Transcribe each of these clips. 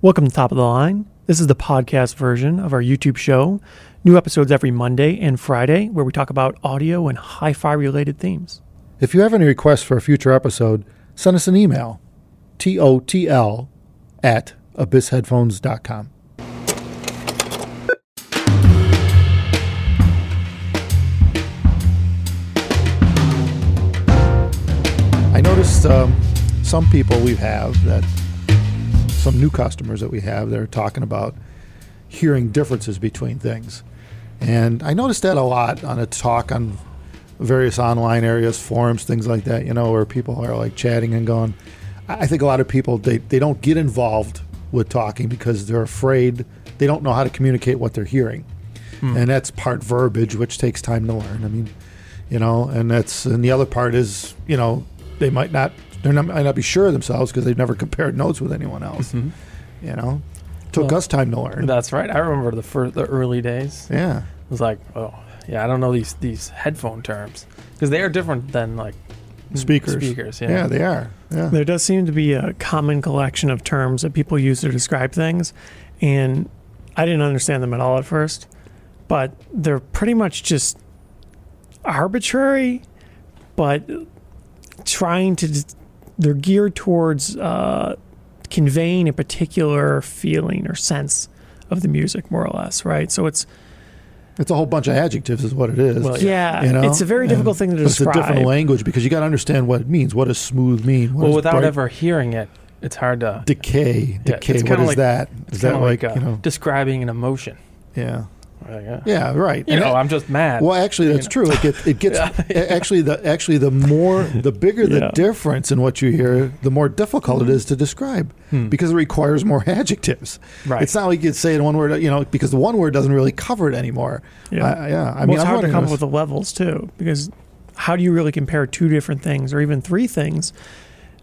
Welcome to Top of the Line. This is the podcast version of our YouTube show. New episodes every Monday and Friday where we talk about audio and hi fi related themes. If you have any requests for a future episode, send us an email totl at abyssheadphones.com. I noticed um, some people we have that some new customers that we have that are talking about hearing differences between things. And I noticed that a lot on a talk on various online areas, forums, things like that, you know, where people are like chatting and going. I think a lot of people they, they don't get involved with talking because they're afraid they don't know how to communicate what they're hearing. Hmm. And that's part verbiage, which takes time to learn. I mean, you know, and that's and the other part is, you know, they might not they might not be sure of themselves because they've never compared notes with anyone else. Mhm. You know, took Well, us time to learn. That's right. I remember the first, the early days. yeah, It was like, oh, yeah, I don't know these these headphone terms because they are different than like speakers. Speakers, yeah. yeah, they are. Yeah, There does seem to be a common collection of terms that people use to describe things, and I didn't understand them at all at first, but they're pretty much just arbitrary, but trying to. They're geared towards uh, conveying a particular feeling or sense of the music, more or less, right? So it's it's a whole bunch of adjectives, is what it is. Well, yeah, You know? it's a very And- difficult thing to But it's a different language because you got to understand what it means. What does smooth mean? What well without bright- ever hearing it, it's hard to decay, Yeah, decay. it's what like- that? that kinda like, uh, you know? describing an emotion. Yeah, Like, yeah. yeah, right. You And know, that- I'm just mad. well, actually, that's you true. It, get, it gets Yeah. actually the actually the more the bigger the Yeah. difference in what you hear, the more difficult it is to describe Hmm. because it requires more adjectives. right. It's not like you could say it in one word, you know, because the one word doesn't really cover it anymore. Yeah. I, yeah. I well, mean, it's I'm hard to come up with the levels too, because how do you really compare two different things or even three things?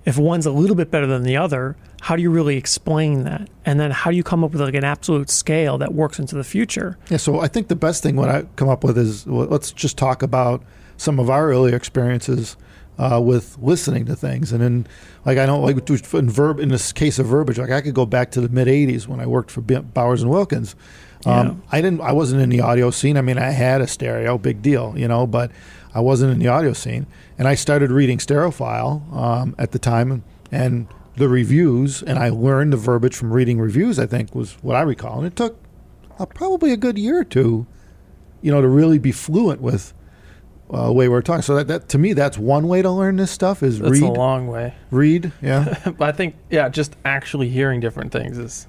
If one's a little bit better than the other, how do you really explain that? And then how do you come up with like an absolute scale that works into the future? Yeah, so I think the best thing what I come up with is well, let's just talk about some of our earlier experiences uh, with listening to things, and then like I don't like in verb in this case of verbiage, like I could go back to the mid '80s when I worked for Bowers and Wilkins. Um, Yeah. I didn't, I wasn't in the audio scene. I mean, I had a stereo, big deal, you know, but I wasn't in the audio scene, and I started reading Stereophile um, at the time, and the reviews, and I learned the verbiage from reading reviews. I think was what I recall, and it took uh, probably a good year or two, you know, to really be fluent with uh, the way we're talking. So that, that to me, that's one way to learn this stuff is read. That's a long way. read, yeah. but I think, yeah, just actually hearing different things is.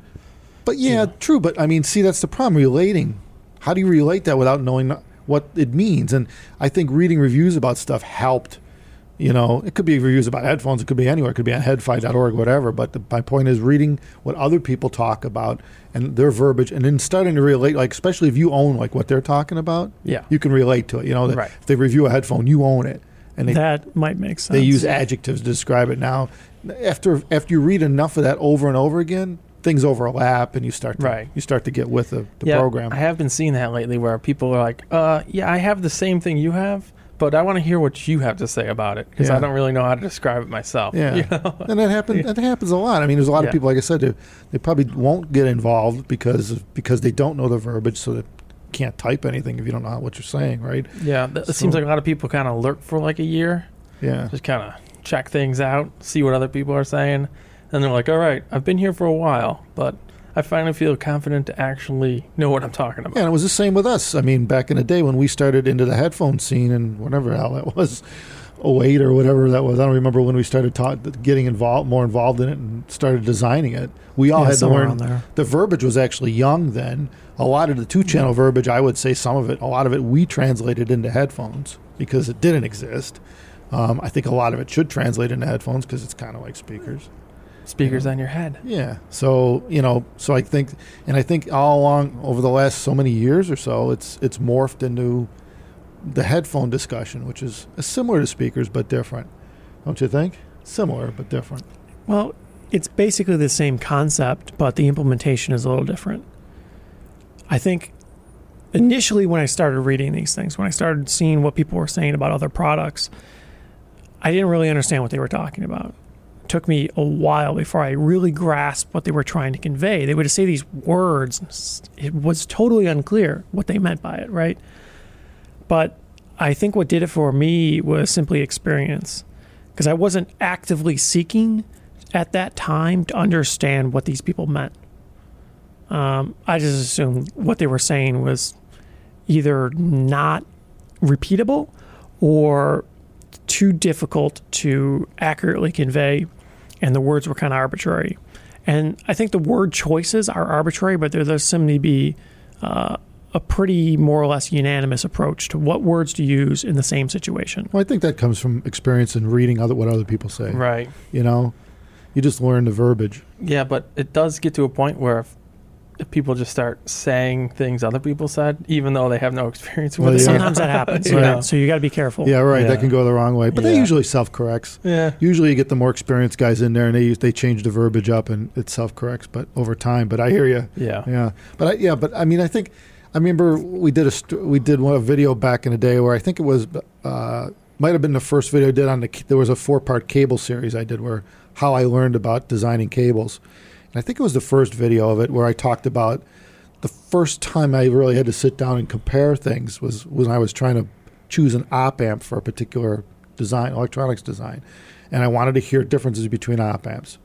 But yeah, Yeah. true. But I mean, see, that's the problem. Relating. How do you relate that without knowing what it means? And I think reading reviews about stuff helped. You know, it could be reviews about headphones. It could be anywhere. It could be on headfi.org, whatever. But the, my point is reading what other people talk about and their verbiage, and then starting to relate. Like, especially if you own like what they're talking about, Yeah. you can relate to it. You know, Right. if they review a headphone, you own it, and they that might make sense. they use adjectives to describe it. Now, after after you read enough of that over and over again, things overlap, and you start to, Right. you start to get with the, the yeah, program. I have been seeing that lately where people are like, uh, yeah, I have the same thing you have, but I want to hear what you have to say about it because Yeah. I don't really know how to describe it myself. Yeah. You know? and that happens. Yeah. That happens a lot. I mean, there's a lot Yeah. of people, like I said, they, they probably won't get involved because because they don't know the verbiage, so they can't type anything if you don't know what you're saying, right? yeah, th- it seems like a lot of people kind of lurk for like a year, Yeah. just kind of check things out, see what other people are saying. And they're like, all right, I've been here for a while, but I finally feel confident to actually know what I'm talking about. Yeah, and it was the same with us. I mean, back in the day when we started into the headphone scene and whatever the hell that was, 08 or whatever that was. I don't remember when we started ta- getting involved, more involved in it, and started designing it. We all Yeah, had to learn. there. The verbiage was actually young then. A lot of the two-channel verbiage, I would say, some of it, a lot of it, we translated into headphones because it didn't exist. Um, I think a lot of it should translate into headphones because it's kind of like speakers. Speakers Yeah. on your head. Yeah. So you know, so I think, and I think all along over the last so many years or so, it's it's morphed into the headphone discussion, which is similar to speakers but different. Don't you think? Similar but different. Well, it's basically the same concept, but the implementation is a little different. I think initially when I started reading these things, when I started seeing what people were saying about other products, I didn't really understand what they were talking about. Took me a while before I really grasped what they were trying to convey. They would say these words, it was totally unclear what they meant by it, right? But I think what did it for me was simply experience, because I wasn't actively seeking at that time to understand what these people meant. Um, I just assumed what they were saying was either not repeatable or too difficult to accurately convey, and the words were kind of arbitrary. And I think the word choices are arbitrary, but there does seem to be uh, a pretty more or less unanimous approach to what words to use in the same situation. Well, I think that comes from experience and reading other what other people say. Right. You know, you just learn the verbiage. Yeah, but it does get to a point where if, if people just start saying things other people said, even though they have no experience with Well, it. yeah. Sometimes that happens, Yeah. So you got to be careful. Yeah, right. Yeah. That can go the wrong way, but that Yeah. usually self corrects. Yeah. Usually, you get the more experienced guys in there, and they use, they change the verbiage up, and it self corrects. But over time, but I hear you. Yeah. Yeah, but I, yeah, but I mean, I think I remember we did a st- we did one a video back in the day where I think it was uh, might have been the first video I did on the there was a four part cable series I did where how I learned about designing cables, and I think it was the first video of it where I talked about the first time I really had to sit down and compare things was when I was trying to choose an op amp for a particular design electronics design, and I wanted to hear differences between op amps,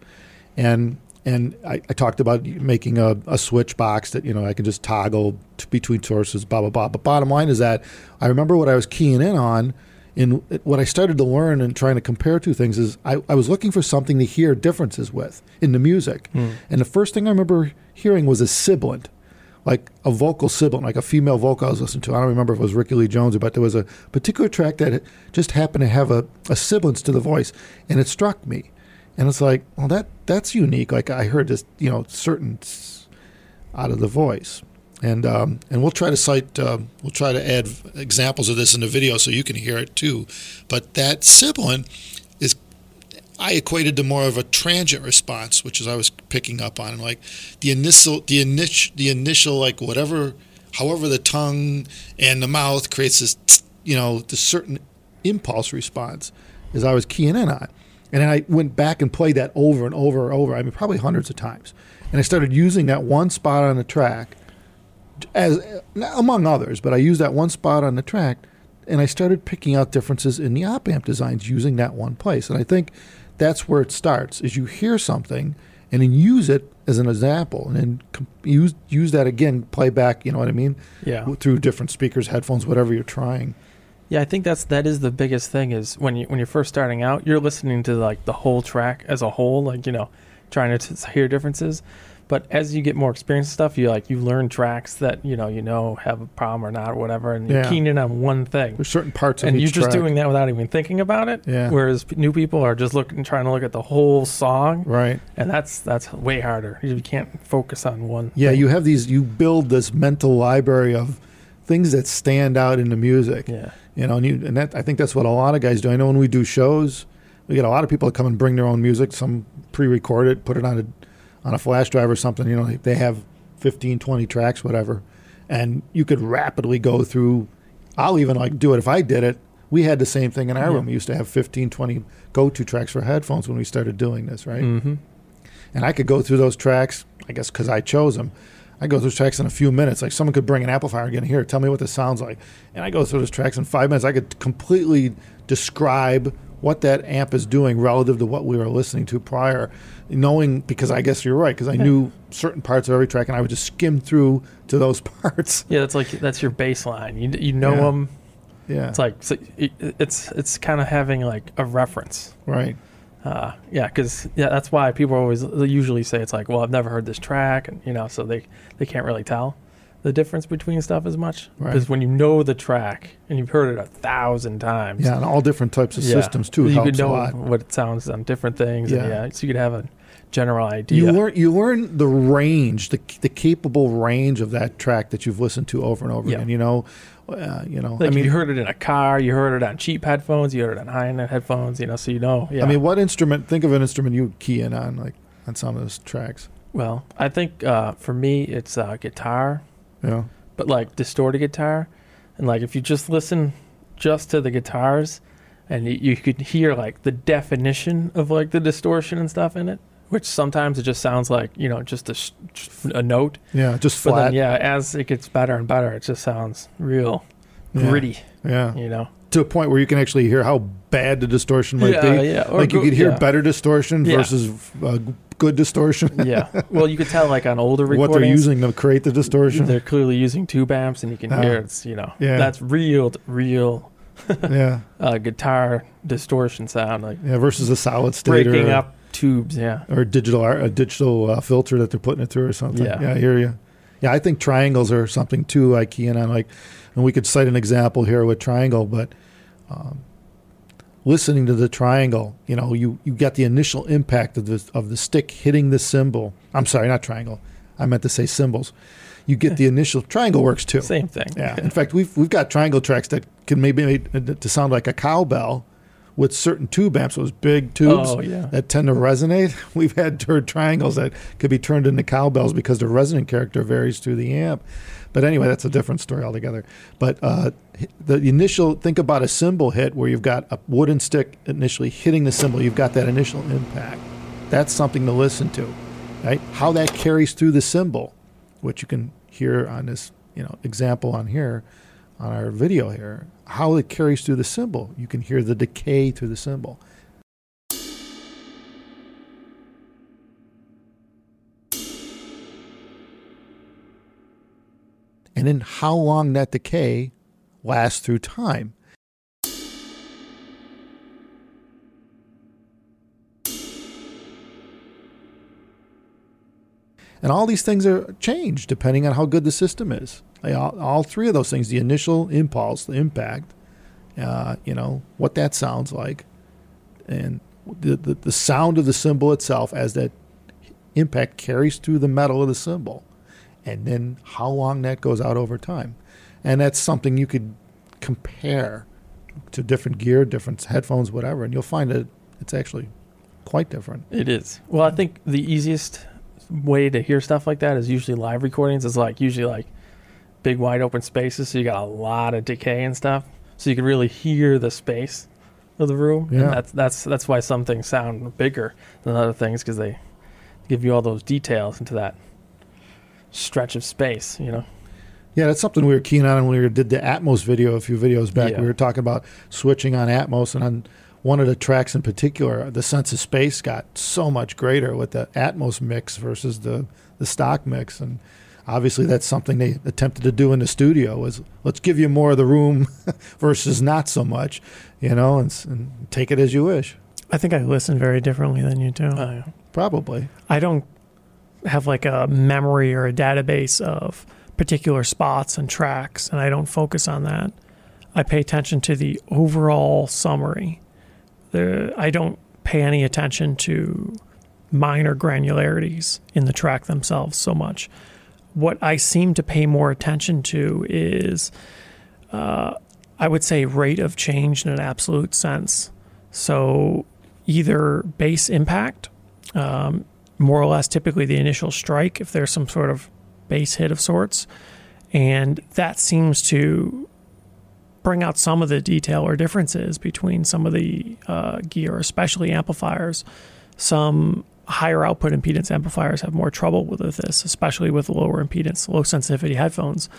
and and I, I talked about making a, a switch box that you know I can just toggle t- between sources, blah blah blah. But bottom line is that I remember what I was keying in on, in what I started to learn and trying to compare two things is I, I was looking for something to hear differences with in the music, Hmm. and the first thing I remember hearing was a sibilant, like a vocal sibilant, like a female vocal I was listening to. I don't remember if it was Rickie Lee Jones, but there was a particular track that just happened to have a, a sibilance to the voice, and it struck me. And it's like, well, that that's unique. Like I heard this, you know, certain out of the voice, and um, and we'll try to cite, uh, we'll try to add examples of this in the video so you can hear it too. But that sibilant is, I equated to more of a transient response, which is I was picking up on, like the initial, the initial, the initial, like whatever, however the tongue and the mouth creates this, you know, this certain impulse response, as I was keying in on. And then I went back and played that over and over and over. I mean, probably hundreds of times. And I started using that one spot on the track, as among others. But I used that one spot on the track, and I started picking out differences in the op amp designs using that one place. And I think that's where it starts: is you hear something and then use it as an example, and then com- use use that again, play back. You know what I mean? Yeah. Through different speakers, headphones, whatever you're trying. Yeah, I think that's that is the biggest thing is when you when you're first starting out, you're listening to like the whole track as a whole, like you know, trying to t- hear differences. But as you get more experience and stuff, you like you learn tracks that you know you know have a problem or not or whatever, and you're Yeah. in on one thing, There's certain parts of and each you're just track. doing that without even thinking about it. Yeah. Whereas p- new people are just looking, trying to look at the whole song, right. and that's that's way harder. You can't focus on one. Yeah, you have these. You build this mental library of things that stand out in the music. Yeah. You know, and, you, and that I think that's what a lot of guys do. I know when we do shows, we get a lot of people that come and bring their own music. Some pre-record it, put it on a on a flash drive or something. You know, they- they have 15, 20 tracks, whatever, and you could rapidly go through. I'll even like do it if I did it. We had the same thing in our Yeah. room. We used to have 15, 20 go-to tracks for headphones when we started doing this, right? Mm-hmm. and I could go through those tracks. I guess because I chose them, I go through tracks in a few minutes. Like someone could bring an amplifier and get in here, tell me what this sounds like, and I go through those tracks in five minutes. I could completely describe what that amp is doing relative to what we were listening to prior, knowing because I guess you're right because I knew certain parts of every track and I would just skim through to those parts. Yeah, that's like that's your baseline. You you know Yeah. them. Yeah, It's like so it, it's it's kind of having like a reference. right. Uh, yeah, because yeah, that's why people always usually say it's like, well, I've never heard this track, and you know, so they they can't really tell the difference between stuff as much. Right. Because when you know the track and you've heard it a thousand times, Yeah, and all different types of yeah, systems too you could know what it sounds on different things. Yeah, Yeah. yeah so you could have a general idea. You learn you learn the range, the the capable range of that track that you've listened to over and over Yeah. again. You know, uh, you know. like I mean, you heard it in a car, you heard it on cheap headphones, you heard it on high end headphones, you know, so you know. Yeah. I mean, what instrument? Think of an instrument you key in on, like on some of those tracks. well, I think uh, for me it's uh, guitar. Know, but like distorted guitar and like if you just listen just to the guitars and you, you could hear like the definition of like the distortion and stuff in it, which sometimes it just sounds like you know just a, sh- a note. Yeah, just But flat. then yeah, as it gets better and better, it just sounds real Yeah. gritty. Yeah. You know. To a point where you can actually hear how bad the distortion might yeah, be. yeah. Or Like you could hear yeah. better distortion Yeah. versus uh, good distortion. yeah. Well, you could tell like on older recordings what they're using to create the distortion. They're clearly using tube amps, and you can Oh. hear it's you know Yeah. that's real, real yeah. uh, guitar distortion sound, like Yeah. Versus a solid state breaking or, up tubes. Yeah, or digital a digital uh, filter that they're putting it through or something. Yeah. yeah, I hear you. Yeah, I think triangles are something too. I in on like, and we could cite an example here with triangle, but um, listening to the triangle, you know, you you get the initial impact of the of the stick hitting the cymbal. I'm sorry, not triangle. I meant to say cymbals. You get the initial triangle works too. same thing. Yeah. In fact, we've we've got triangle tracks that can maybe made to sound like a cowbell with certain tube amps, those big tubes Oh yeah. that tend to resonate. We've had heard triangles that could be turned into cowbells because the resonant character varies through the amp. But anyway, that's a different story altogether. But uh, the initial, think about a cymbal hit where you've got a wooden stick initially hitting the cymbal. You've got that initial impact. That's something to listen to, right? How that carries through the cymbal, which you can hear on this, you know, example on here, on our video here. How it carries through the cymbal. You can hear the decay through the cymbal. and then how long that decay lasts through time. And all these things are changed depending on how good the system is. All, all three of those things the initial impulse, the impact, uh, you know, what that sounds like, and the, the, the sound of the cymbal itself as that impact carries through the metal of the cymbal and then how long that goes out over time. And that's something you could compare to different gear, different headphones, whatever, and you'll find that it's actually quite different. It is. Well, I think the easiest way to hear stuff like that is usually live recordings. It's like usually like big wide open spaces, so you got a lot of decay and stuff, so you can really hear the space of the room. Yeah. And that's that's that's why some things sound bigger than other things because they give you all those details into that stretch of space. You know. Yeah, that's something we were keen on when we did the Atmos video a few videos back. Yeah. We were talking about switching on Atmos, and on one of the tracks in particular, the sense of space got so much greater with the Atmos mix versus the, the stock mix. And obviously, that's something they attempted to do in the studio was let's give you more of the room versus not so much, you know, and, s- and take it as you wish. I think I listen very differently than you do. Oh, yeah. Probably. I don't have like a memory or a database of particular spots and tracks, and I don't focus on that. I pay attention to the overall summary. The, I don't pay any attention to minor granularities in the track themselves so much. What I seem to pay more attention to is, uh, I would say, rate of change in an absolute sense. So either bass impact, um, more or less typically the initial strike, if there's some sort of bass hit of sorts. And that seems to bring out some of the detail or differences between some of the uh, gear, especially amplifiers. Some higher output impedance amplifiers have more trouble with this, especially with lower impedance, low sensitivity headphones.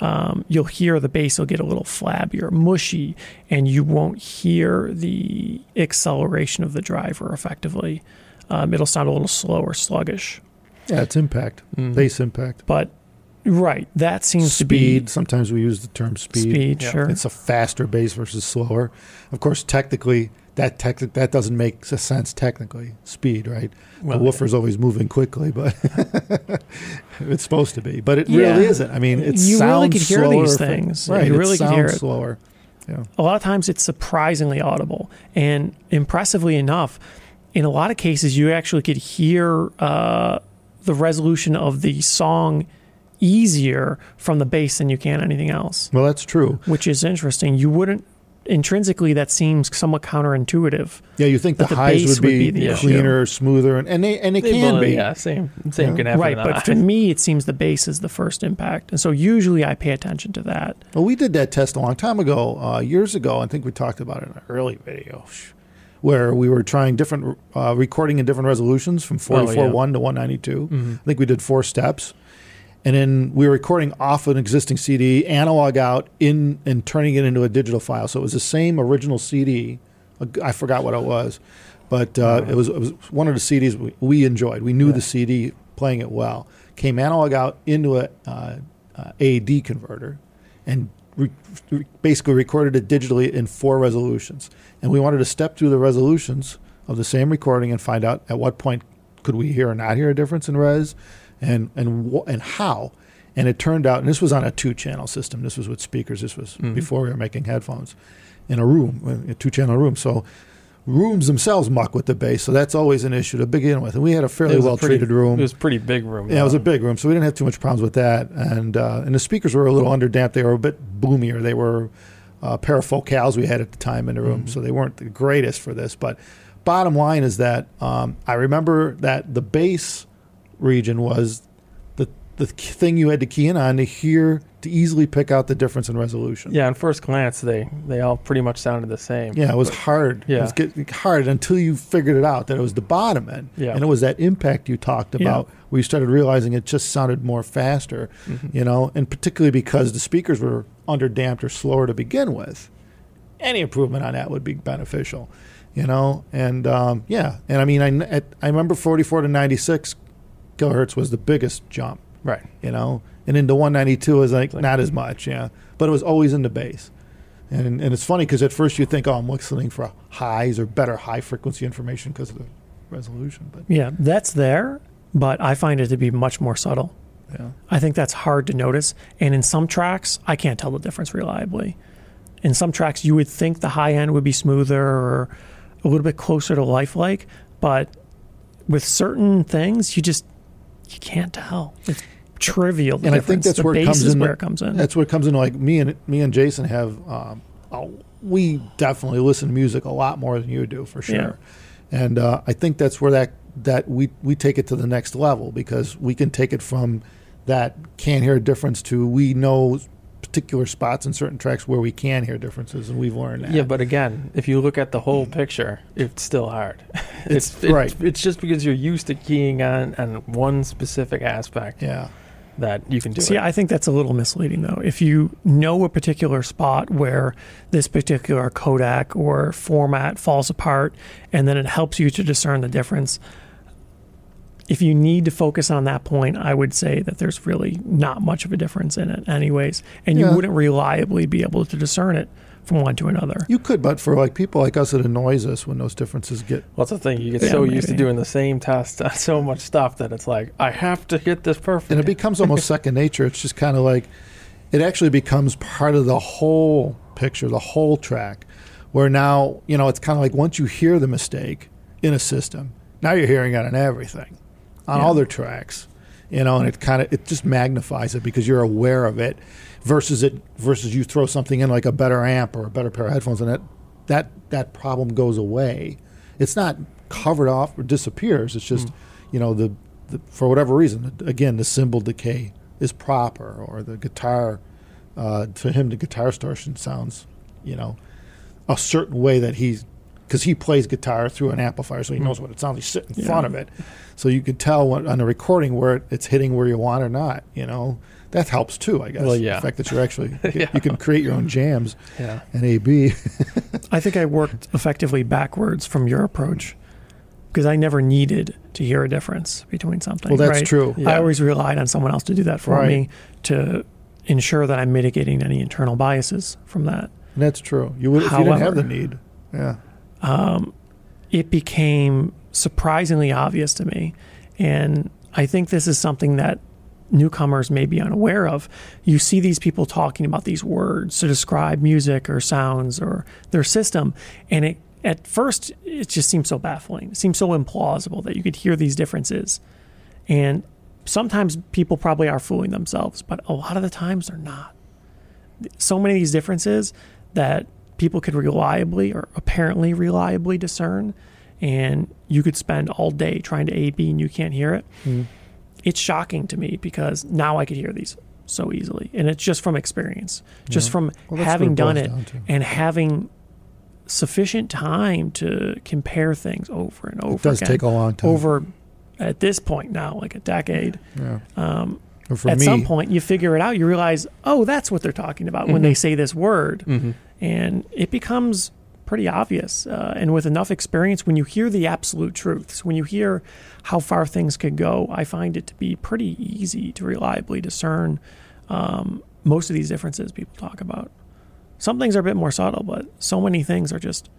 Um, you'll hear the bass will get a little flabbier, mushy, and you won't hear the acceleration of the driver effectively. Um, it'll sound a little slow or sluggish. Yeah, it's impact, Mm. bass impact. But right, that seems speed. to Sometimes we use the term speed. speed. Yeah. Sure. It's a faster bass versus slower. Of course, technically, that tech that doesn't make sense technically. Speed, right? Well, the woofer's always moving quickly, but it's supposed to be. But it Yeah. really isn't. I mean, it You really sounds could hear slower these for- things. right? You it really could sounds hear it. slower. Yeah. a lot of times it's surprisingly audible. And impressively enough, in a lot of cases, you actually could hear uh, the resolution of the song easier from the bass than you can anything else, Well, that's true. which is interesting. You wouldn't intrinsically that seems somewhat counterintuitive. Yeah, you think the But the highs bass would be, would be the issue. cleaner, smoother, and, and they and they They can will- be. Yeah, same same Yeah. can happen. right, but to me it seems the bass is the first impact. And so usually I pay attention to that. Well, we did that test a long time ago, uh, years ago. I think we talked about it in an early video, sh- where we were trying different uh, recording in different resolutions from Oh, yeah. to 192. Mhm. I think we did four steps, and then we were recording off an existing CD, analog out in and turning it into a digital file. So it was the same original CD. I forgot what it was, but uh, it, was, it was one of the CDs we, we enjoyed. We knew Yeah. the CD playing it well. Came analog out into a uh, uh, AD converter, and re- basically recorded it digitally in four resolutions. And we wanted to step through the resolutions of the same recording and find out at what point could we hear or not hear a difference in res, and and wh- and how. And it turned out, and this was on a two-channel system. This was with speakers. This was Mhm. before we were making headphones, in a room, a two-channel room. So rooms themselves muck with the bass, so that's always an issue to begin with. And we had a fairly a well-treated room. It was a pretty big room. Yeah, it was a big room, so we didn't have too much problems with that. And uh, and the speakers were a little underdamped. They were a bit boomier. They were uh, parafocals we had at the time in the room, Mhm. so they weren't the greatest for this. But bottom line is that um, I remember that the bass region was the the thing you had to key in on to hear to easily pick out the difference in resolution. Yeah, on first glance, they they all pretty much sounded the same. Yeah, it was hard. Yeah. It was hard until you figured it out that it was the bottom end. Yeah. And it was that impact you talked Yeah. about where you started realizing it just sounded more faster, Mhm. you know, and particularly because the speakers were underdamped or slower to begin with. Any improvement on that would be beneficial, you know? And um, yeah, and I mean, I, I remember 44 to 96 kilohertz was the biggest jump, Right. you know, and into 192 is like like- not as much, yeah, but it was always in the bass. And, and it's funny because at first you think, oh, I'm listening for highs or better high frequency information because of the resolution. But Yeah, that's there, but I find it to be much more subtle. yeah, I think that's hard to notice. And in some tracks, I can't tell the difference reliably. In some tracks, you would think the high end would be smoother or a little bit closer to lifelike, but with certain things, you just you can't tell. It's trivial. the And I think that's the where it comes is in- where it comes in. that's what comes into like me and me and Jason have. Um, oh, we definitely listen to music a lot more than you do for sure, and uh, I think that's where that that we we take it to the next level because we can take it from that can't hear a difference to we know particular spots in certain tracks where we can hear differences, and we've learned that. Yeah, but again, if you look at the whole picture, it's still hard. It's- it's, right. It's just because you're used to keying on on one specific aspect yeah. That you can do See, it. I think that's a little misleading, though. If you know a particular spot where this particular codec or format falls apart, and then it helps you to discern the difference, if you need to focus on that point, I would say that there's really not much of a difference in it, anyways. And you Yeah. wouldn't reliably be able to discern it from one to another. You could, but for like people like us, it annoys us when those differences get. Well, that's the thing. You get Yeah, so used to doing the same test on so much stuff that it's like, I have to hit this perfect. And it becomes almost second nature. It's just kind of like it actually becomes part of the whole picture, the whole track. Where now, you know, it's kind of like once you hear the mistake in a system, now you're hearing it on everything, on Yeah. all their tracks, you know, and it kind of it just magnifies it because you're aware of it, versus it versus you throw something in like a better amp or a better pair of headphones, and that that that problem goes away. It's not covered off or disappears. It's just, you know, the, the for whatever reason, again, the cymbal decay is proper, or the guitar uh, to him the guitar distortion sounds, you know, a certain way that he's because he plays guitar through an amplifier, so he hmm. knows what it sounds. He's sitting in Yeah. front of it, so you can tell what, on the recording where it, it's hitting where you want or not. You know, that helps too, I guess. Well, yeah. the fact that you're actually Yeah. you can create your own jams yeah. and A B. I think I worked effectively backwards from your approach because I never needed to hear a difference between something. Well, that's right? true. I always relied on someone else to do that for Right. me to ensure that I'm mitigating any internal biases from that. That's true. You would if you didn't have the need. Yeah. Um, it became surprisingly obvious to me. And I think this is something that newcomers may be unaware of. You see these people talking about these words to describe music or sounds or their system, and it at first it just seems so baffling. It seems so implausible that you could hear these differences. And sometimes people probably are fooling themselves, but a lot of the times they're not. So many of these differences that people could reliably or apparently reliably discern, and you could spend all day trying to A B and you can't hear it. Mm. It's shocking to me because now I could hear these so easily, and it's just from experience, just Yeah. from Well, having it done it and having sufficient time to compare things over and over It does again take a long time. over at this point now, like a decade. Yeah. Um, for at me, some point, you figure it out. You realize, oh, that's what they're talking about when Mhm. they say this word, Mm-hmm. and it becomes pretty obvious. Uh, and with enough experience, when you hear the absolute truths, when you hear how far things could go, I find it to be pretty easy to reliably discern um, most of these differences people talk about. Some things are a bit more subtle, but so many things are just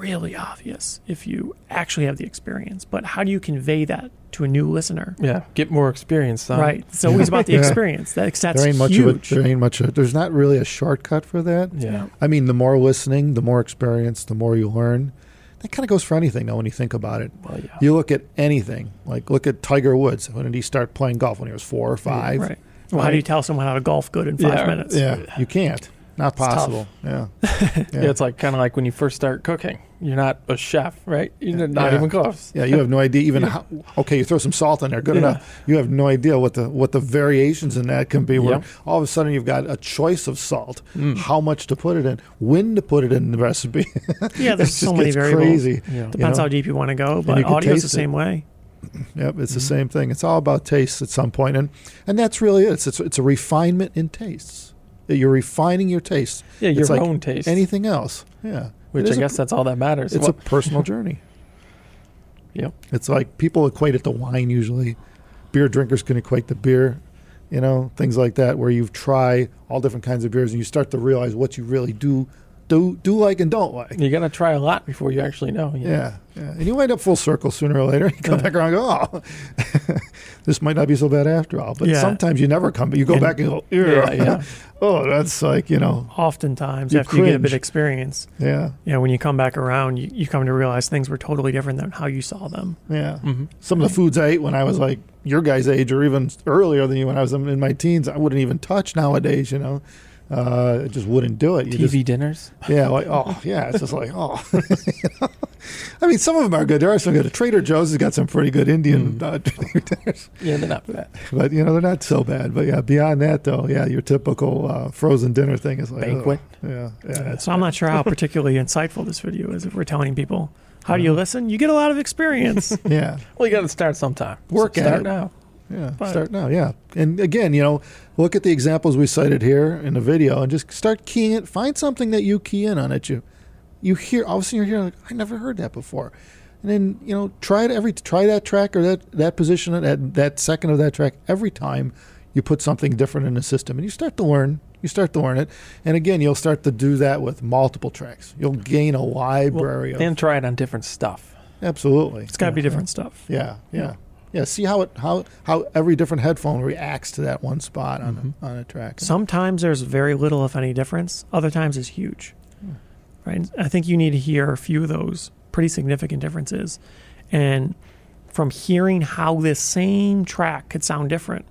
really obvious if you actually have the experience. But how do you convey that to a new listener? Yeah, get more experience. Son. Right. It's always about the Yeah. experience. That's, that's there ain't much huge. of it. There ain't much. Of. There's not really a shortcut for that. Yeah. I mean, the more listening, the more experience, the more you learn. That kind of goes for anything, though, when you think about it. Well, yeah. You look at anything, like look at Tiger Woods. When did he start playing golf? When he was four or five? Right. Well, how do you tell someone how to golf good in five Yeah. minutes? Yeah, you can't. Not tough. possible. Yeah. Yeah, it's like kind of like when you first start cooking. You're not a chef, right? You're not Yeah. even close. Yeah, you have no idea even how. Okay, you throw some salt in there, good Yeah. enough. You have no idea what the what the variations in that can be. Where all of a sudden you've got a choice of salt, Mm. how much to put it in, when to put it in the recipe. Yeah, there's so many gets variables. Crazy. Yeah. Depends know? how deep you want to go, but audio's the same it. way. Yep, it's the Mhm. same thing. It's all about taste at some point, and and that's really it. It's it's, it's a refinement in tastes. You're refining your taste. Yeah, your It's like own taste. Anything else? Yeah, which I is a guess that's all that matters. it's Well, a personal journey. Yep. It's like people equate it to wine usually. Beer drinkers can equate to beer, you know, things like that, where you try all different kinds of beers and you start to realize what you really do do do like and don't like. you got to try a lot before you actually know. you know? Yeah, yeah. And you wind up full circle sooner or later. You come Yeah. back around and go, oh, this might not be so bad after all. But Yeah. sometimes you never come, but you go And- back and go, Yeah, yeah, yeah. oh, that's like, you know, Oftentimes, You after you get a bit of experience, yeah, you know, when you come back around, you, you come to realize things were totally different than how you saw them. yeah. hmm Some of the foods I ate when I was like your guys' age or even earlier than you when I was in my teens, I wouldn't even touch nowadays, you know. Uh, I just wouldn't do it. You TV just, dinners. yeah, like, oh, yeah. It's just like, oh. You know? I mean, some of them are good. There are some good. Trader Joe's has got some pretty good Indian Mm. uh, dinners. Yeah, they're not bad. But you know they're not so bad. But yeah, beyond that though, yeah, your typical uh, frozen dinner thing is like ugh. Banquet. Yeah, yeah. So I'm not sure how particularly insightful this video is if we're telling people, how do you listen? You get a lot of experience. yeah, Well, you got to start sometime. Work So at start it. now. Yeah. Start now. Yeah, and again, you know, look at the examples we cited here in the video, and just start keying it. Find something that you key in on that you you hear. All of a sudden, you're hearing, like, I never heard that before. And then you know, try it every try that track or that that position that that second of that track every time you put something different in the system, and you start to learn. You start to learn it, and again, you'll start to do that with multiple tracks. You'll gain a library of And try it on different stuff. absolutely. It's got to be Yeah. different stuff. Yeah, yeah, yeah. Yeah, see how it how how every different headphone reacts to that one spot on a, on a track. Sometimes there's very little, if any, difference. Other times it's huge. Hmm. Right? I think you need to hear a few of those pretty significant differences. And from hearing how this same track could sound different,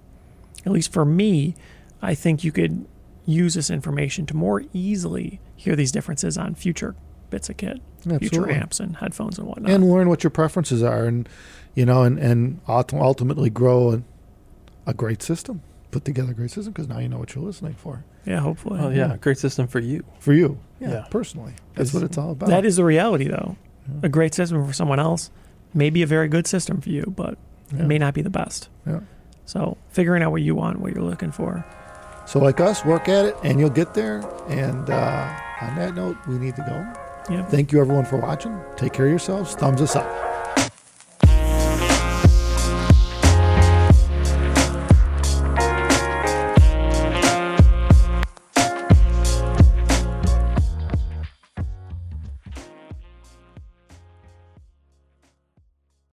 at least for me, I think you could use this information to more easily hear these differences on future bits of kit, future amps and headphones and whatnot. and learn what your preferences are, and you know, and and ultimately grow a, a great system. Put together a great system because now you know what you're listening for. yeah, hopefully. Well, yeah, great system for you. For you, yeah, Yeah. personally, that's what it's all about. That is the reality, though. Yeah. A great system for someone else may be a very good system for you, but Yeah. it may not be the best. Yeah. So figuring out what you want, what you're looking for. So, like us, work at it, and you'll get there. And uh, on that note, we need to go. Yeah. Thank you, everyone, for watching. Take care of yourselves. Thumbs us up.